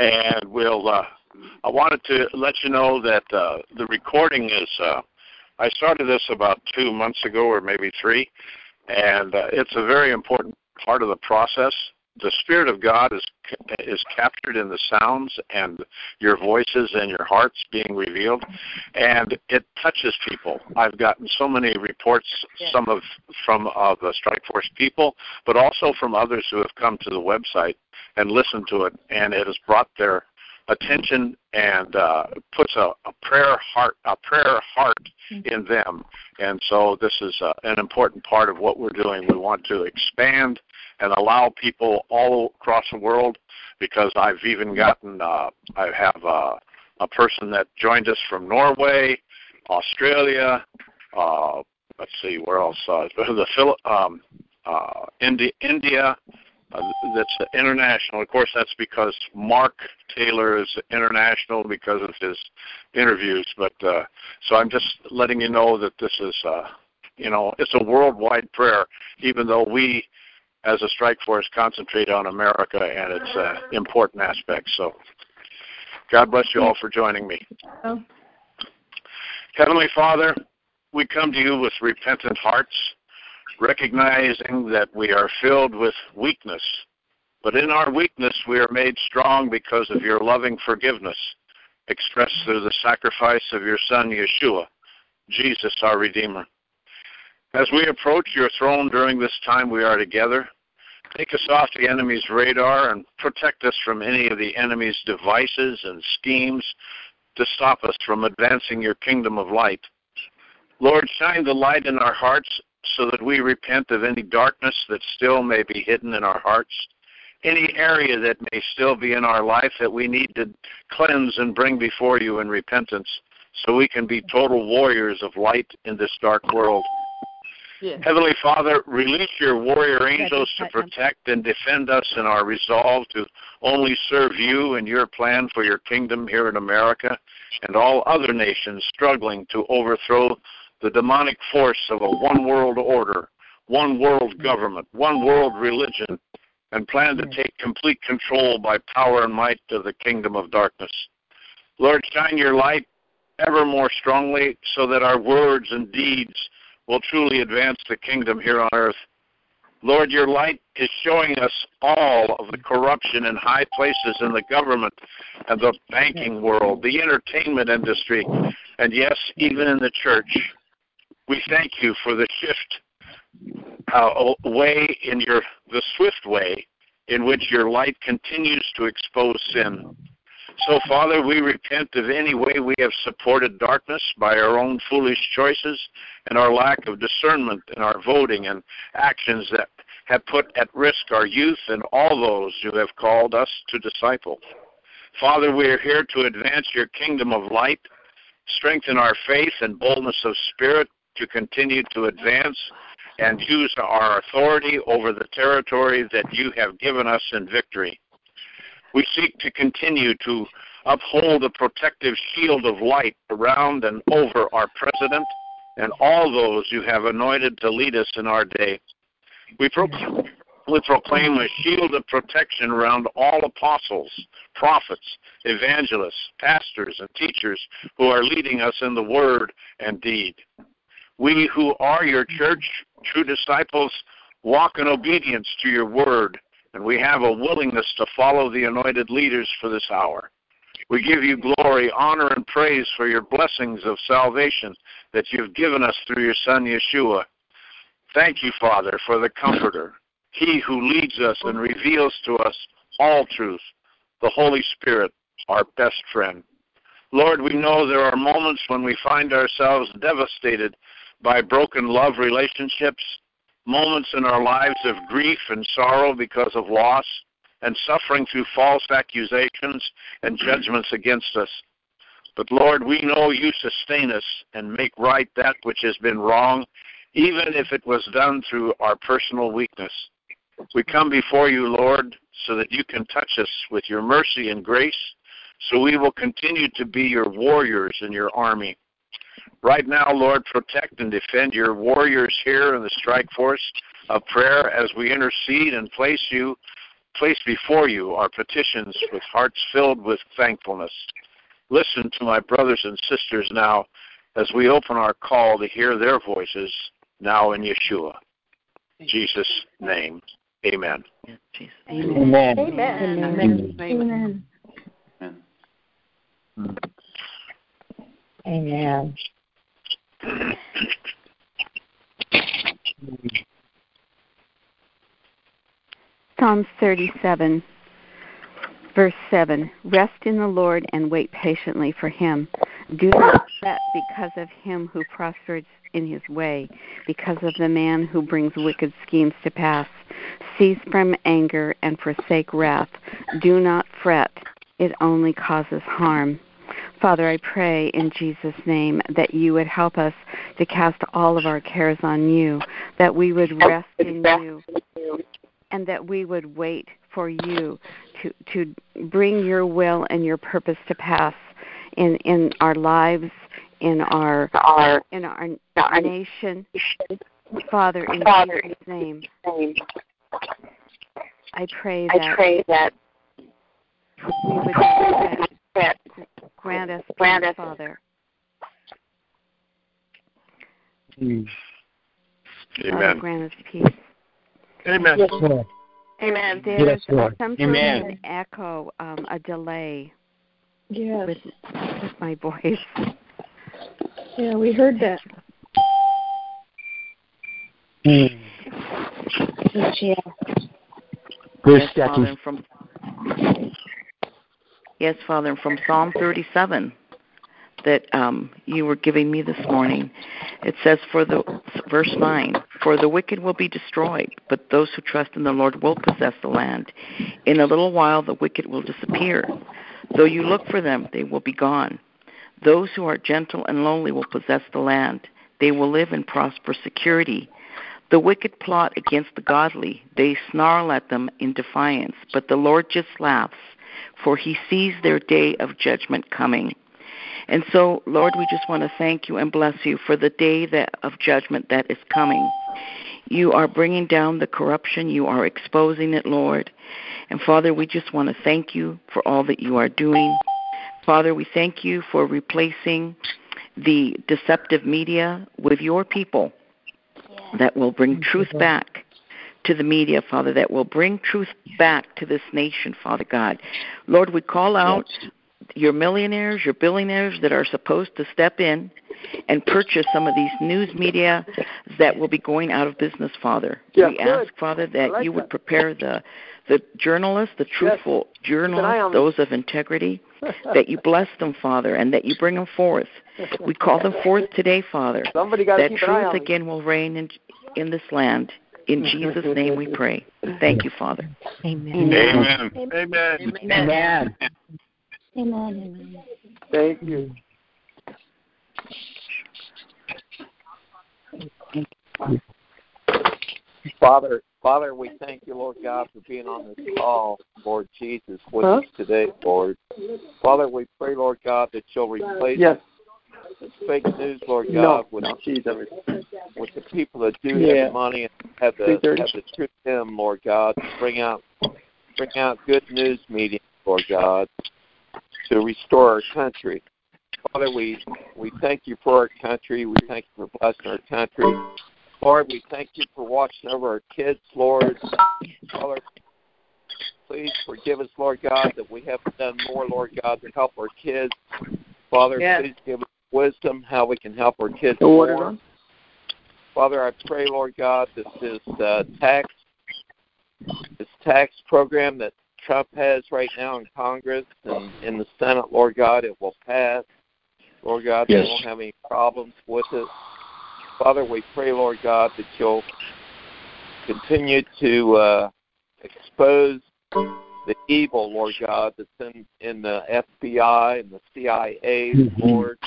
and we'll. Uh, I wanted to let you know that uh, the recording is. Uh, I started this about two months ago, or maybe three, and uh, it's a very important part of the process the spirit of God is is captured in the sounds and your voices and your hearts being revealed, and it touches people. I've gotten so many reports, some of from uh, the Strike Force people, but also from others who have come to the website and listened to it, and it has brought their attention and uh, puts a, a prayer heart a prayer heart mm-hmm. in them. And so this is uh, an important part of what we're doing. We want to expand and allow people all across the world because I've even gotten uh, I have uh, a person that joined us from Norway, Australia. Uh, let's see where else uh, the Phil, um, uh, India, India. Uh, that's international. Of course, that's because Mark Taylor is international because of his interviews. But uh, so I'm just letting you know that this is, uh, you know, it's a worldwide prayer. Even though we as a strike force concentrate on America and its uh, important aspects. So, God bless you all for joining me. Oh. Heavenly Father, we come to you with repentant hearts, recognizing that we are filled with weakness. But in our weakness, we are made strong because of your loving forgiveness, expressed through the sacrifice of your Son, Yeshua, Jesus, our Redeemer. As we approach your throne during this time we are together, take us off the enemy's radar and protect us from any of the enemy's devices and schemes to stop us from advancing your kingdom of light. Lord, shine the light in our hearts so that we repent of any darkness that still may be hidden in our hearts, any area that may still be in our life that we need to cleanse and bring before you in repentance so we can be total warriors of light in this dark world. Heavenly Father, release your warrior angels to protect and defend us in our resolve to only serve you and your plan for your kingdom here in America and all other nations struggling to overthrow the demonic force of a one world order, one world mm. government, one world religion, and plan to mm. take complete control by power and might of the kingdom of darkness. Lord, shine your light ever more strongly so that our words and deeds will truly advance the kingdom here on earth. Lord, your light is showing us all of the corruption in high places in the government and the banking world, the entertainment industry, and yes, even in the church. We thank you for the shift uh, way in your the swift way in which your light continues to expose sin. So, Father, we repent of any way we have supported darkness by our own foolish choices and our lack of discernment in our voting and actions that have put at risk our youth and all those you have called us to disciple. Father, we are here to advance your kingdom of light, strengthen our faith and boldness of spirit to continue to advance and use our authority over the territory that you have given us in victory. We seek to continue to uphold a protective shield of light around and over our president and all those you have anointed to lead us in our day. We proclaim, we proclaim a shield of protection around all apostles, prophets, evangelists, pastors, and teachers who are leading us in the word and deed. We who are your church, true disciples, walk in obedience to your word and we have a willingness to follow the anointed leaders for this hour. We give you glory, honor, and praise for your blessings of salvation that you've given us through your Son, Yeshua. Thank you, Father, for the Comforter, He who leads us and reveals to us all truth, the Holy Spirit, our best friend. Lord, we know there are moments when we find ourselves devastated by broken love relationships, moments in our lives of grief and sorrow because of loss and suffering through false accusations and judgments against us. But Lord, we know you sustain us and make right that which has been wrong, even if it was done through our personal weakness. We come before you, Lord, so that you can touch us with your mercy and grace, so we will continue to be your warriors in your army. Right now, Lord, protect and defend your warriors here in the strike force of prayer as we intercede and place you place before you our petitions with hearts filled with thankfulness. Listen to my brothers and sisters now as we open our call to hear their voices now in Yeshua. Jesus' name. Amen. Amen. Amen. Amen. Amen. Amen. Psalms 37, verse 7 Rest in the Lord and wait patiently for him. Do not fret because of him who prospers in his way, because of the man who brings wicked schemes to pass. Cease from anger and forsake wrath. Do not fret, it only causes harm. Father, I pray in Jesus' name that you would help us to cast all of our cares on you, that we would rest in you, and that we would wait for you to to bring your will and your purpose to pass in in our lives, in our, our in our, our nation. Father, in Father, Jesus' name, I pray that, I pray that we would that, grant us, grant us, Father. Amen. Father, grant us peace. Amen. Yes, Lord. Amen. There's Yes, Lord. some sort Amen. of an echo, um, a delay Yes. with, with my voice. Yeah, we heard that. Mm. Yeah. Verse Yes, Father, Jackie. and from yes, Father, from Psalm 37 that um, you were giving me this morning, it says, "For the verse nine, for the wicked will be destroyed, but those who trust in the Lord will possess the land. In a little while, the wicked will disappear. Though you look for them, they will be gone. Those who are gentle and lowly will possess the land. They will live in prosperous security." The wicked plot against the godly. They snarl at them in defiance, but the Lord just laughs, for he sees their day of judgment coming. And so, Lord, we just want to thank you and bless you for the day that, of judgment that is coming. You are bringing down the corruption, you are exposing it, Lord. And Father, we just want to thank you for all that you are doing. Father, we thank you for replacing the deceptive media with your people that will bring truth back to the media, Father, that will bring truth back to this nation, Father God. Lord, we call out your millionaires, your billionaires that are supposed to step in and purchase some of these news media that will be going out of business, Father. Yeah, we good. ask, Father, that like you would that. prepare the the journalists, the truthful on journalists, those of integrity, that you bless them, Father, and that you bring them forth. We call them forth today, Father. Somebody got to That keep an eye truth again will reign in in this land. In Jesus' name we pray. Thank you, Father. Amen. Amen. Amen. Amen. Amen. Thank you. Father, Father, we thank you, Lord God, for being on this call, Lord Jesus, with Huh? us today, Lord. Father, we pray, Lord God, that you'll replace Yes. This fake news, Lord God, No. with, No. Jesus. with the people that do Yeah. have the money and have the have the truth in them, Lord God, bring out bring out good news media, Lord God, to restore our country. Father, we we thank you for our country. We thank you for blessing our country. Lord, we thank you for watching over our kids, Lord. Father, please forgive us, Lord God, that we haven't done more, Lord God, to help our kids. Father, Yes. please give us wisdom how we can help our kids more. Father, I pray, Lord God, that this uh, tax this tax program that Trump has right now in Congress and in the Senate, Lord God, it will pass. Lord God, Yes. they won't have any problems with it. Father, we pray, Lord God, that you'll continue to uh, expose the evil, Lord God, that's in, in the FBI and the CIA, Mhm. Lord,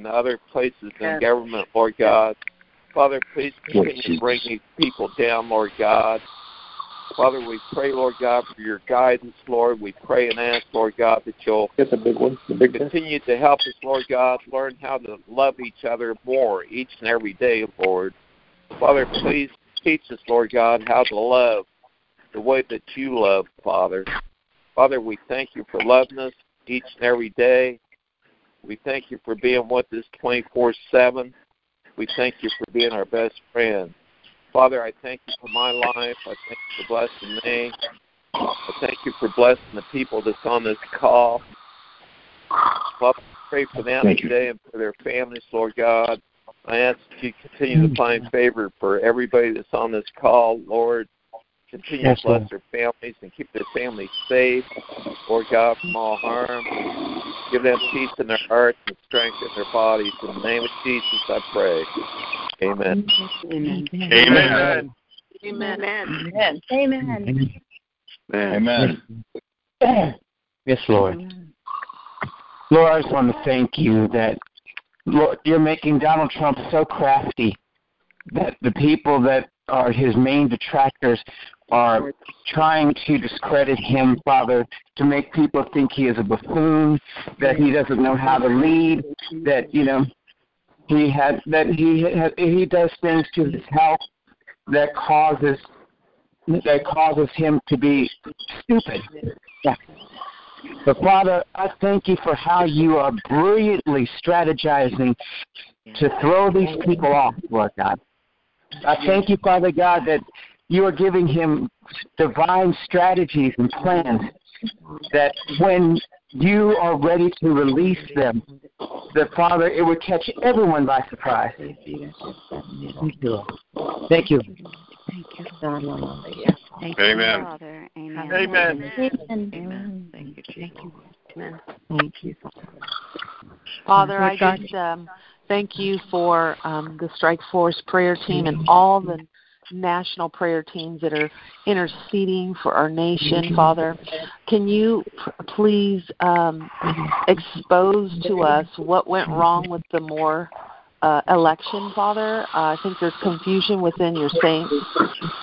and other places in Yes. government, Lord God. Father, please continue to bring these people down, Lord God. Father, we pray, Lord God, for your guidance, Lord. We pray and ask, Lord God, that you'll Get the big one. The big one. continue to help us, Lord God, learn how to love each other more each and every day, Lord. Father, please teach us, Lord God, how to love the way that you love, Father. Father, we thank you for loving us each and every day. We thank you for being with us 24 7. We thank you for being our best friend. Father, I thank you for my life. I thank you for blessing me. I thank you for blessing the people that's on this call. Father, pray for them Thank today and for their families, Lord God. I ask that you continue to mm. find favor for everybody that's on this call, Lord. Continue Yes, to bless Lord. their families and keep their families safe, Lord God, from all harm. Give them peace in their hearts and strength in their bodies. In the name of Jesus, I pray. Amen. Amen. Amen. Amen. Amen. Amen. Amen. Amen. Yes, Lord. Lord, I just want to thank you that Lord, you're making Donald Trump so crafty that the people that are his main detractors are trying to discredit him, Father, to make people think he is a buffoon, that he doesn't know how to lead, that you know he had that he he does things to his health that causes that causes him to be stupid. Yeah. But Father, I thank you for how you are brilliantly strategizing to throw these people off, Lord God. I thank you, Father God, that you are giving him divine strategies and plans that when you are ready to release them, that Father, it would catch everyone by surprise. Thank you. Thank you. Thank you. Thank you, Amen. Father. Amen. Amen. Amen. Thank you, Jesus. Amen. Thank you. Father, Lord I God. just um, thank you for um, the Strike Force prayer team and all the national prayer teams that are interceding for our nation, Father. Can you please um, expose to us what went wrong with the Moore uh, election, Father? Uh, I think there's confusion within your saints.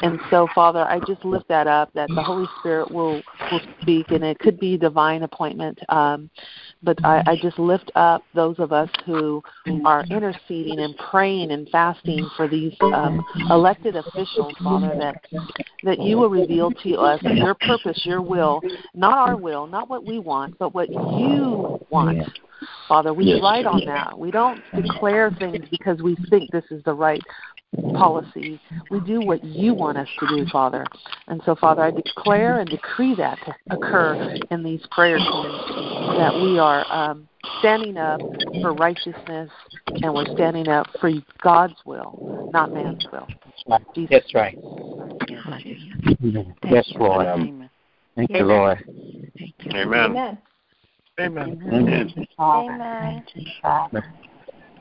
And so, Father, I just lift that up that the Holy Spirit will, will speak, and it could be divine appointment. Um, but I, I just lift up those of us who are interceding and praying and fasting for these um, elected officials, Father, that that you will reveal to us your purpose, your will, not our will, not what we want, but what you want. Father, we Yes. write on that. We don't declare things because we think this is the right policy. We do what you want us to do, Father. And so, Father, I declare and decree that to occur in these prayer teams that we are um, standing up for righteousness and we're standing up for God's will, not man's will. Jesus. That's right. Hallelujah. Yes, you. Lord. Amen. Thank you, Lord. Thank you. Amen. Amen. Amen. Amen.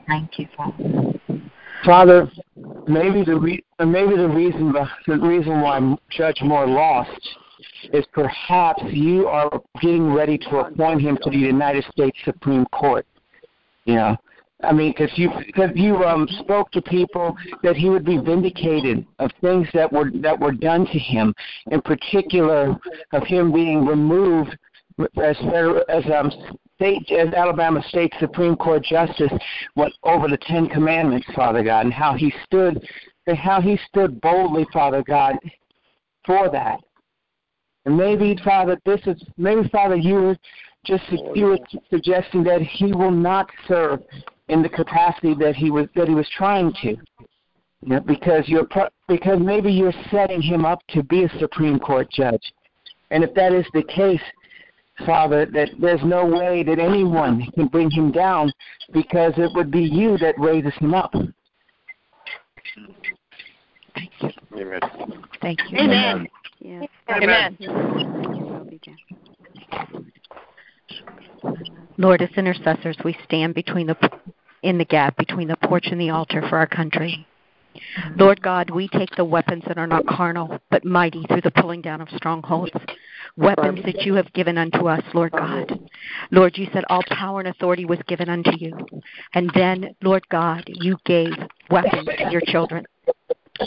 Thank you, Father. Father, maybe the re- maybe the reason the reason why Judge Moore lost is perhaps you are getting ready to appoint him to the United States Supreme Court. You know, I mean, because you cause you um, spoke to people that he would be vindicated of things that were that were done to him, in particular of him being removed as federal, as um state as Alabama State Supreme Court Justice went over the Ten Commandments, Father God, and how he stood and how he stood boldly, Father God, for that. And maybe, Father, this is maybe, Father, you were just you were suggesting that he will not serve in the capacity that he was that he was trying to. You know, because you're pro- because maybe you're setting him up to be a Supreme Court judge, and if that is the case, Father, that there's no way that anyone can bring him down because it would be you that raises him up. Thank you. Amen. Thank you. Amen. Yes. Amen. Yes. Thank you, Lord, as intercessors, we stand between the in the gap between the porch and the altar for our country. Mm-hmm. Lord God, we take the weapons that are not carnal, but mighty through the pulling down of strongholds. Weapons that you have given unto us, Lord God. Lord, you said all power and authority was given unto you. And then, Lord God, you gave weapons to your children.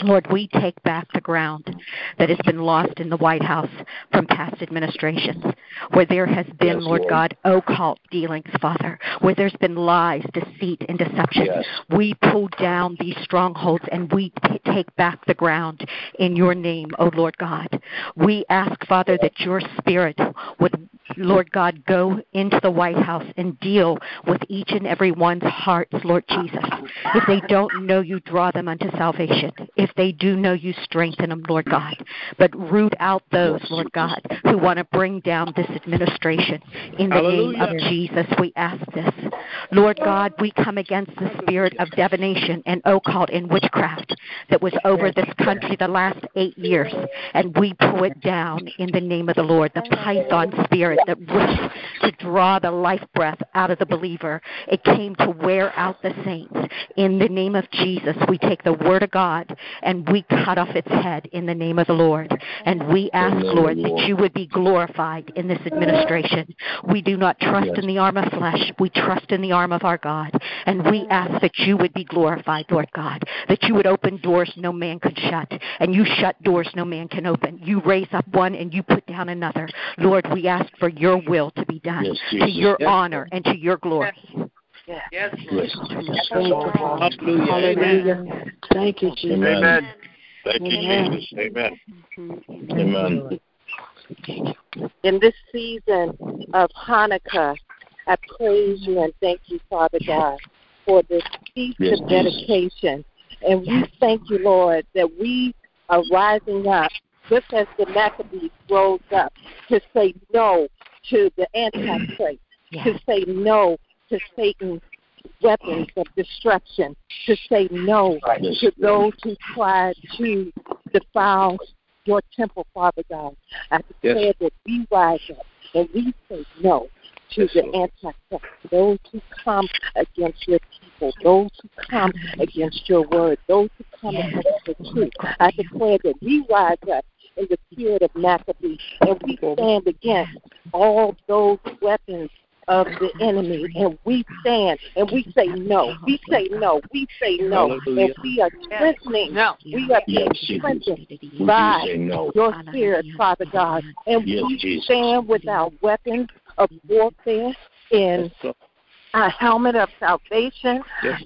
Lord, we take back the ground that has been lost in the White House from past administrations, where there has been, Yes, Lord Lord. God, occult dealings, Father, where there's been lies, deceit, and deception. Yes. We pull down these strongholds and we t- take back the ground in your name, O Lord God. We ask, Father, that your spirit would, Lord God, go into the White House and deal with each and every one's hearts, Lord Jesus. If they don't know you, draw them unto salvation. If they do know you, strengthen them, Lord God. But root out those, Lord God, who want to bring down this administration. In the name of Jesus, we ask this. Lord God, we come against the spirit of divination and occult and witchcraft that was over this country the last eight years, and we pull it down in the name of the Lord. The python spirit that wished to draw the life breath out of the believer, it came to wear out the saints. In the name of Jesus, we take the word of God and we cut off its head in the name of the Lord. And we ask, Amen, Lord, Lord. that you would be glorified in this administration. We do not trust Yes. in the arm of flesh, we trust in the arm of our God. And we ask that you would be glorified, Lord God, that you would open doors no man could shut, and you shut doors no man can open. You raise up one and you put down another. Lord, we ask for your will to be done, Yes, to your Yes. honor and to your glory. Yes. Yes. yes. Hallelujah. Hallelujah. Thank you, Jesus. Amen. Amen. Thank you, Amen. Jesus. Amen. Amen. in this season of Hanukkah, I praise you and thank you, Father God, for this feast Yes, of Jesus. dedication. And we thank you, Lord, that we are rising up, just as the Maccabees rose up, to say no to the Antichrist, to say no to Satan's weapons of destruction, to say no Yes, to those who try to defile your temple, Father God. I declare that we rise up and we say no to the Antichrist, those who come against your people, those who come against your word, those who come against the truth. I declare that we rise up in the spirit of Maccabee and we stand against all those weapons of the enemy and we stand and we say no. We say no. We say no. And we are strengthening. No. We are being Yes, strengthened We by no. your spirit, Father God. And Yes, we Jesus. stand with our weapons of warfare in our helmet of salvation,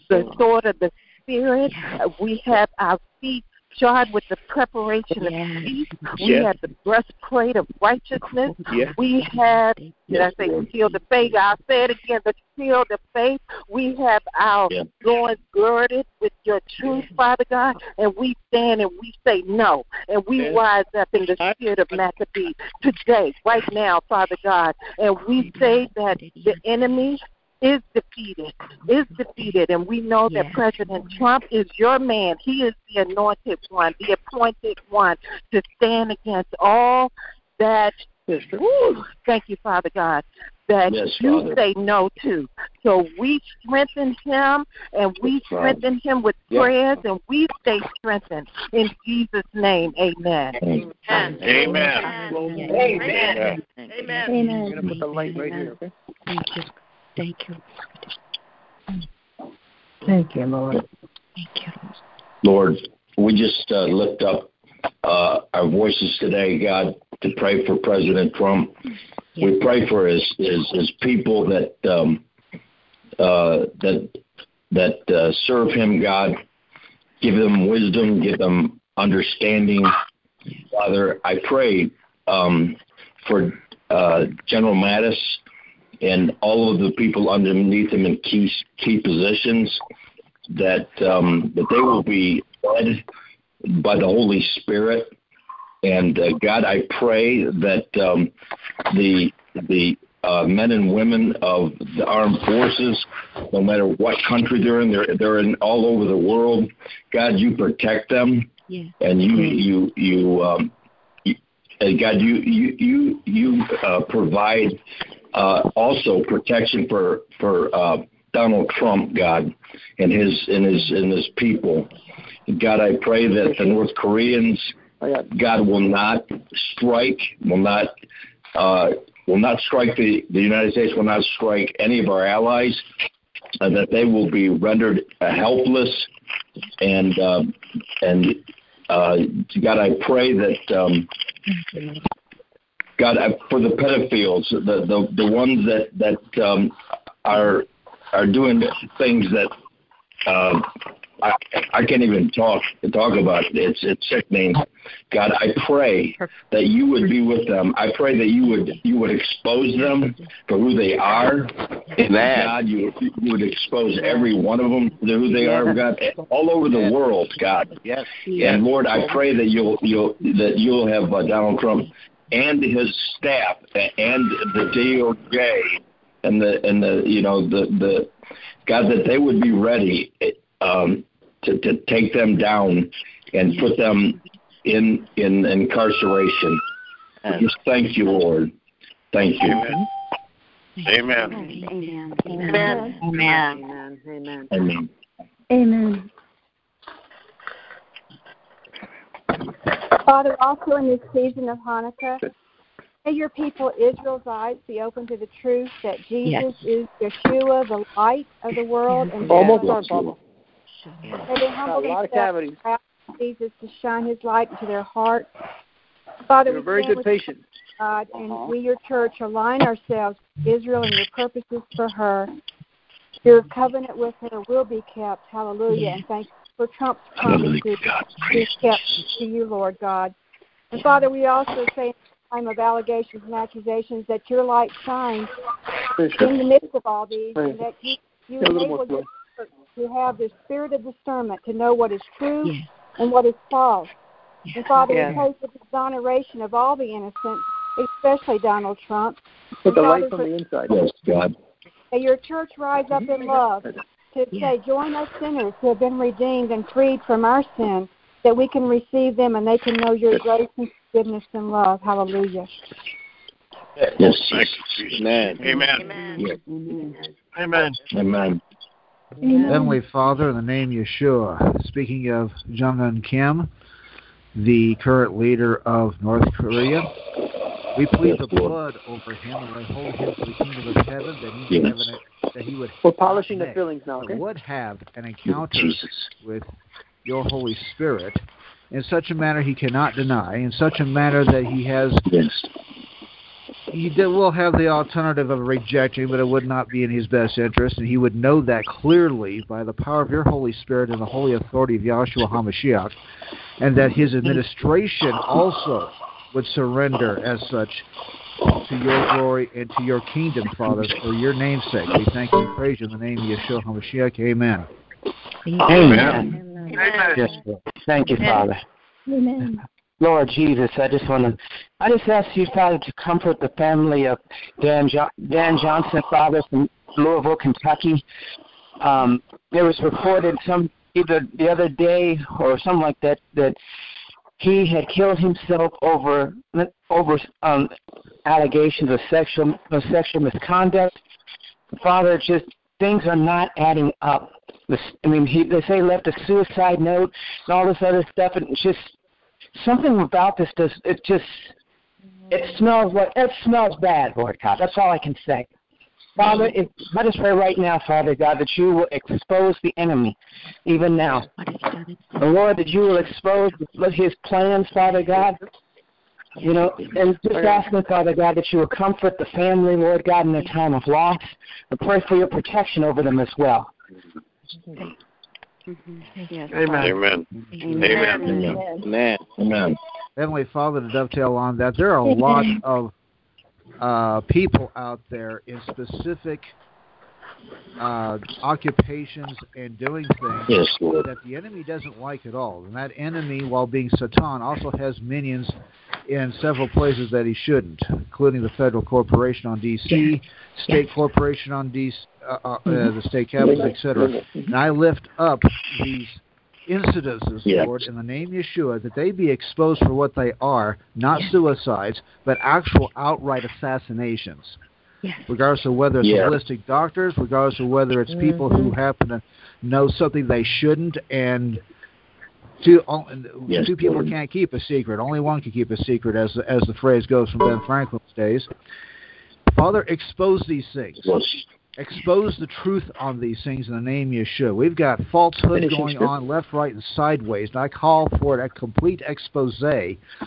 the sword of the Spirit. We have our feet shod with the preparation of peace. We had the breastplate of righteousness. We had, did I say shield of faith? I'll say it again, the shield of faith. We have our Yeah. loins girded with your truth, Father God, and we stand and we say no. And we rise up in the spirit of Maccabee today, right now, Father God. And we say that the enemy is defeated, is defeated. And we know that President Trump is your man. He is the anointed one, the appointed one to stand against all that. Woo, thank you, Father God, that Yes, you Father. say no to. So we strengthen him and we Yes, Father. strengthen him with Yeah. prayers and we stay strengthened. In Jesus' name, amen. Amen. Amen. Amen. Amen. Thank you. Thank you. Lord. Thank you, Lord. Thank you. Lord, we just uh, lift up uh, our voices today, God, to pray for President Trump. We pray for his his, his people that um, uh, that that uh, serve him, God. Give them wisdom, give them understanding, Father. I pray um, for uh, General Mattis and all of the people underneath him in key key positions that um, that they will be led by the Holy Spirit. And uh, God, I pray that um, the the uh, men and women of the armed forces, no matter what country they're in, they're they're in all over the world. God, you protect them, Yeah. and you you you. Um, uh, God, you you you you uh, provide uh, also protection for for uh, Donald Trump, God, and his and his and his people. God, I pray that the North Koreans, God, will not strike, will not uh, will not strike the the United States, will not strike any of our allies. uh, that they will be rendered uh, helpless, and uh, and uh, God, I pray that um, God for the pedophiles, the the, the ones that that um, are are doing things that uh, I, I can't even talk talk about it. It's it's sickening. God, I pray that you would be with them. I pray that you would you would expose them for who they are. Amen. God, you you would expose every one of them to who they are. God, all over the world, God. Yes. And Lord, I pray that you'll you'll that you'll have uh, Donald Trump and his staff and the DOJ and the and the you know the the God that they would be ready um, to to take them down and put them in in incarceration. Just thank you, Lord. Thank you. Amen. Amen. Amen. Amen. Amen. Amen. Amen. Father, also in this season of Hanukkah, may your people Israel's eyes be open to the truth that Jesus is Yeshua, the light of the world, and Almost on, Papa. May they humble Got a lot of themselves cavities. and ask Jesus to shine his light into their hearts. Father, You're we very stand good with patient. God, and uh-huh. we, your church, align ourselves with Israel and your purposes for her. Your covenant with her will be kept. Hallelujah. And thank you for Trump's promise to be kept to you, Lord God. And Father, we also say in the time of allegations and accusations that your light shines in the midst of all these and that you, you Yeah, a little enable more your to have the spirit of discernment to know what is true Yes. and what is false. And Father, Yes. we pray for the exoneration of all the innocent, especially Donald Trump. Put the And light from the inside. Yes, God. May your church rise up in love to say, join us sinners who have been redeemed and freed from our sin, that we can receive them and they can know your grace and forgiveness and love. Hallelujah. Yes. Thank you, Jesus. Amen. Amen. Yeah. Amen. Amen. Heavenly Father, in the name Yeshua, speaking of Jong Un Kim, the current leader of North Korea, we plead the blood over him and we hold him to the kingdom of heaven that he would have an, that he would We're polishing the not fillings now, but okay? would have an encounter Jesus. with your Holy Spirit in such a manner he cannot deny, in such a manner that he has Yes. he did, will have the alternative of rejecting, but it would not be in his best interest, and he would know that clearly by the power of your Holy Spirit and the holy authority of Yahshua HaMashiach, and that his administration also would surrender as such to your glory and to your kingdom, Father, for your name's sake. We thank you and praise you in the name of Yeshua HaMashiach. Amen. Amen. Amen. Yes, Lord. Thank you, Father. Amen. Lord Jesus, I just want to, I just ask you, Father, to comfort the family of Dan, jo- Dan Johnson, Father, from Louisville, Kentucky. Um, it was reported some either the other day or something like that that he had killed himself over over um, allegations of sexual of sexual misconduct. Father, just things are not adding up. I mean, he, they say he left a suicide note and all this other stuff, and it's just something about this does it just it smells like it smells bad, Lord God. That's all I can say. Father, if, let us pray right now, Father God, that you will expose the enemy, even now. And Lord, that you will expose his plans, Father God. You know, and just asking, Father God, that you will comfort the family, Lord God, in their time of loss. I pray for your protection over them as well. Yes, Amen. Amen. Amen. Amen. Amen. Heavenly Father, to dovetail on that, there are a lot of uh, people out there in specific uh, occupations and doing things Yes, that the enemy doesn't like at all. And that enemy, while being Satan, also has minions in several places that he shouldn't, including the federal corporation on D.C., state corporation on D. Uh, uh, uh, the state capitals, etc. And I lift up these incidences, Yes. Lord, in the name of Yeshua, that they be exposed for what they are, not suicides, but actual outright assassinations. Yes. Regardless of whether it's Yeah. holistic doctors, regardless of whether it's people who mm-hmm. happen to know something they shouldn't, and two and Yes, two people Lord. can't keep a secret. Only one can keep a secret, as as the phrase goes from Ben Franklin's days. Father, expose these things. Yes. Expose the truth on these things in the name of Yeshua. We've got falsehood going on left, right, and sideways, and I call for a complete expose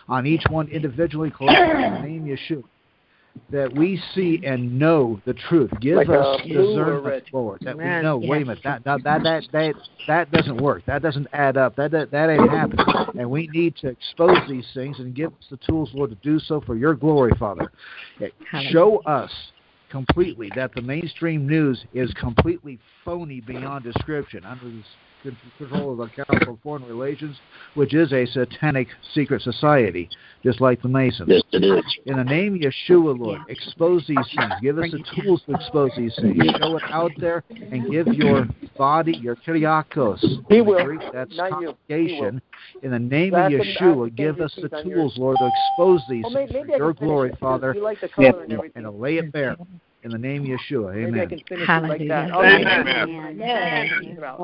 on each one individually, collectively, in the name of Yeshua. That we see and know the truth. Give like us blue discernment, Lord. That Amen. we know. Yes. Wait a minute. That, that that that that that doesn't work. That doesn't add up. That that, that ain't happening. And we need to expose these things and give us the tools, Lord, to do so for Your glory, Father. Show us completely that the mainstream news is completely phony beyond description. The con- control of the Council of Foreign Relations, which is a satanic secret society, just like the Masons. Yes, it is. In the name of Yeshua, Lord, expose these things. Give us the tools to expose these things. Show it out there and give your body, your kyriakos, He will. Greek, that's Not you. He congregation. In the name of I have to- I have Yeshua, give us the tools, yours. Lord, to expose these Well, things maybe for your glory, it. Father, You like the and and lay it bare. In the name of Yeshua, Maybe I amen. can finish it like that. Oh, Amen. yeah.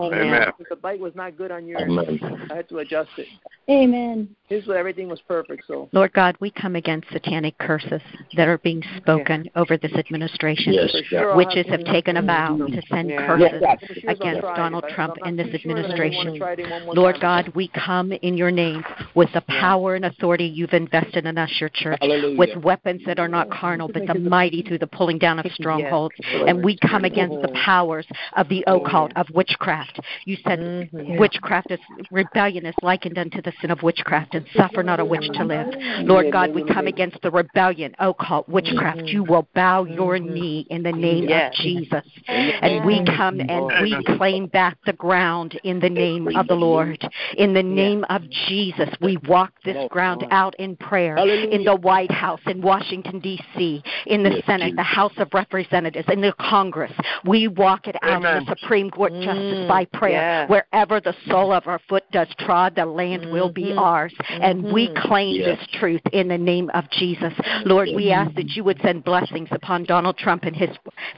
Amen. The bite was not good on yours. Amen. I had to adjust it. Amen. His everything was perfect. So Lord God, we come against satanic curses that are being spoken over this administration. Yes, sure, Witches have have taken a vow to send Yeah. curses For sure against try Donald Trump I'm and this sure that I want to administration. try it one Lord time. God, we come in your name with the power and authority you've invested in us, your church, Hallelujah. with weapons that are not carnal, but the mighty through the pulling down of strongholds. And we come against the powers of the occult, of witchcraft. You said Mhm. witchcraft is rebellion is likened unto the sin of witchcraft, and suffer not a witch to live. Lord God, we come against the rebellion, occult, witchcraft. You will bow your knee in the name of Jesus. And we come and we claim back the ground in the name of the Lord. In the name of Jesus, we walk this ground out in prayer in the White House, in Washington, D.C., in the Senate, the House of Representatives, in the Congress. We walk it out in the Supreme Court justice by prayer. Wherever the sole of our foot does trod, the land will be mm-hmm. ours. And we mm-hmm. claim Yes. this truth in the name of Jesus. Lord, we ask that you would send blessings upon Donald Trump and his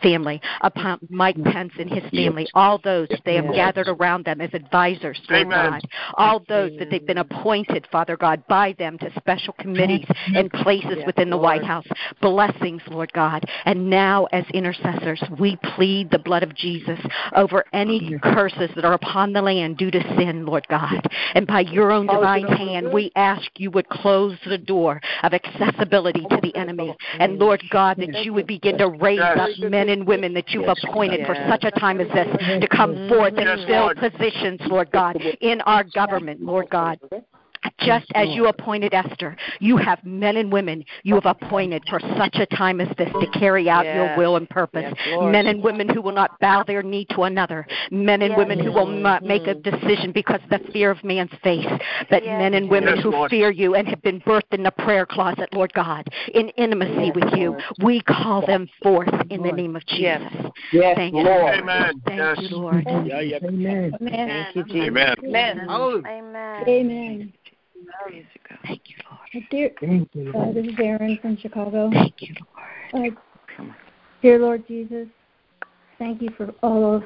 family, upon Mike Pence and his family, all those that they have Yes. gathered around them as advisors, Lord Amen. God, all those that they've been appointed, Father God, by them to special committees and places Yes, within the White House. Blessings, Lord God. And now, as intercessors, we plead the blood of Jesus over any curses that are upon the land due to sin, Lord God. And by your own divine hand, we ask you would close the door of accessibility to the enemy. And Lord God, that you would begin to raise up men and women that you've appointed for such a time as this to come mm-hmm. forth and fill positions, Lord God, in our government, Lord God. Just as you appointed Esther, you have men and women you have appointed for such a time as this to carry out your will and purpose. Yes, men and women who will not bow their knee to another. Men and women who will not make a decision because of the fear of man's face. But men and women Yes, who Lord. fear you and have been birthed in the prayer closet, Lord God, in intimacy with you. We call them forth in the name of Jesus. Yes, Thank you. Lord. Amen. Thank Yes. you, Lord. Amen. Thank you, Jesus. Amen. Amen. Hallelujah. Amen. Thank you, Lord. Dear, uh, this is Erin from Chicago. Thank you, Lord. Uh, dear Lord Jesus, thank you for all of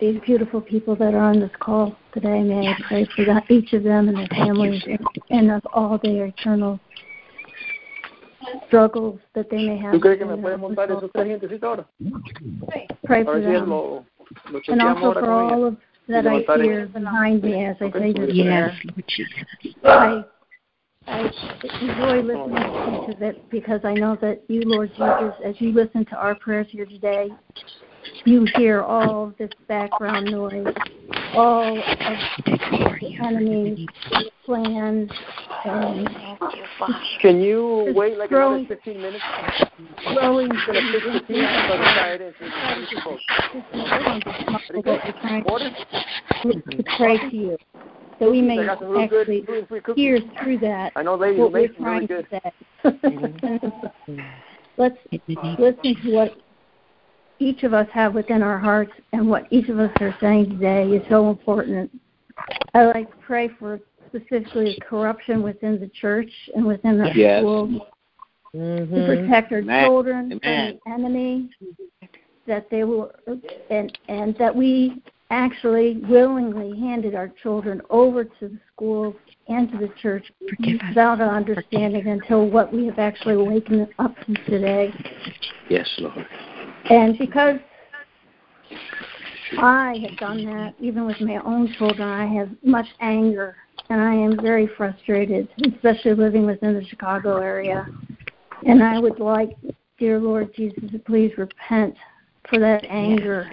these beautiful people that are on this call today. May I pray for that, each of them and their families and, and of all their eternal struggles that they may have. ¿Tú crees que me within puede their montar own esos tres gentecitos ahora? Pray for ver si them. lo, lo And also for all of that I levantaré. hear behind me as I say this Yes, prayer. Lord Jesus. I I enjoy listening to each it because I know that you, Lord Jesus, as you listen to our prayers here today, you hear all this background noise, all of the enemy's plans, and Can you wait like growing- another 15 minutes? growing to 15 into the side is it's too close. we're trying Order? to, to pray to you, that we may I got some real good actually hear through that I know ladies what we're make them really good. to say. Let's listen to what each of us have within our hearts and what each of us are saying today is so important. I like to pray for specifically corruption within the church and within our Yes. schools Mm-hmm. to protect our Amen. children Amen. from the enemy, that they will, and and that we actually willingly handed our children over to the schools and to the church Forgive without an understanding until what we have actually waken up to today. Yes, Lord. And because I have done that even with my own children. I have much anger and I am very frustrated, especially living within the Chicago area. And I would like, dear Lord Jesus, to please repent for that anger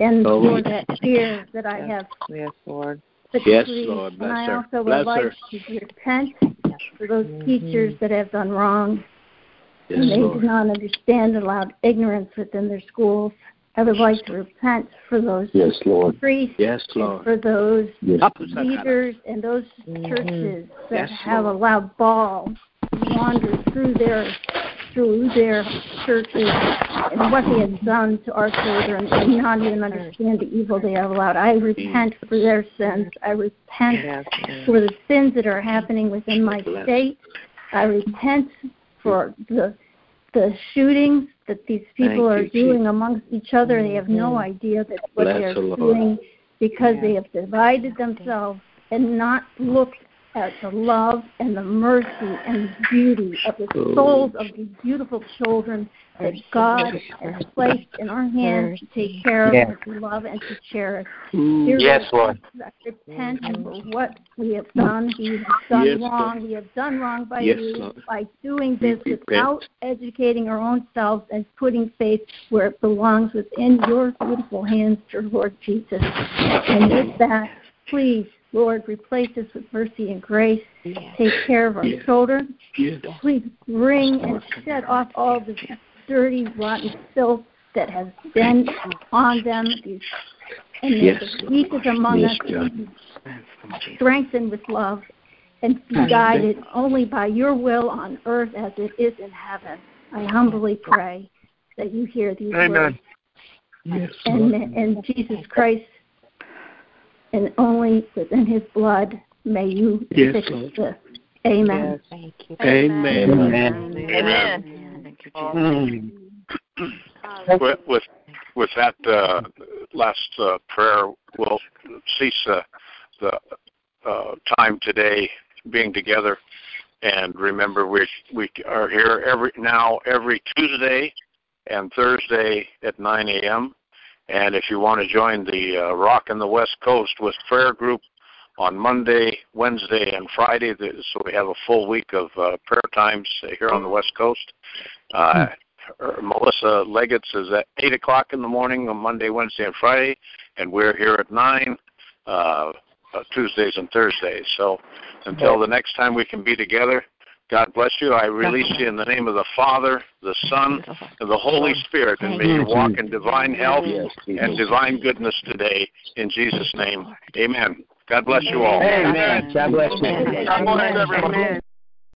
and Oh, for yes. that fear that I have. Yes, Lord. But Yes, Please. Lord, bless and I her. also would Bless like her. to repent for those Mm-hmm. teachers that have done wrong Yes, and they Lord. do not understand and allowed ignorance within their schools. I would like to repent for those Yes, Lord. priests Yes, Lord. for those Yes. leaders and those Mhm. churches that Yes, have Lord. allowed Baal to wander through their through their churches and what they have done to our children and not even understand the evil they have allowed. I repent for their sins. I repent Yes, yes. for the sins that are happening within my state. I repent for the the shootings that these people Thank are you, doing amongst each other. They have no Mhm. idea that what Bless they are the doing because Yeah. they have divided themselves and not looked at the love and the mercy and beauty of the souls of these beautiful children that God has placed in our hands to take care of, Yeah. to love, and to cherish. Ooh. Dear Yes, Lord. I repent for what we have done. We have done Yes, wrong. Lord. We have done wrong by Yes, you Lord. by doing We this repent. without educating our own selves and putting faith where it belongs within your beautiful hands, dear Lord Jesus. And with that, please, Lord, replace us with mercy and grace. Yes. Take care of our Yes. children. Yes. Please bring and shed off all the dirty, rotten filth that has been on them. And may Yes, the Lord. weakest among Yes, us God. strengthened with love and be guided only by your will on earth as it is in heaven. I humbly pray that you hear these Amen. words. Yes, And, Lord. and Jesus Christ, and only within his blood may you Yes, fix Lord. this. Amen. Yes. Thank you. Amen. Amen. Amen. Thank you, Jesus. Mm. With with, with that uh, last uh, prayer, we'll cease uh, the uh, time today being together. And remember, we we are here every now every Tuesday and Thursday at 9 a.m. And if you want to join the uh, Rock in the West Coast with prayer group on Monday, Wednesday, and Friday, so we have a full week of uh, prayer times here on the West Coast. Uh, her- Melissa Leggett's is at 8 o'clock in the morning on Monday, Wednesday, and Friday, and we're here at 9 uh, uh, Tuesdays and Thursdays. So until the next time we can be together, God bless you. I release you in the name of the Father, the Son, and the Holy Spirit, and may you walk in divine health and divine goodness today in Jesus' name. Amen. God bless you all. Amen. God bless you. Amen. God bless everyone. Amen.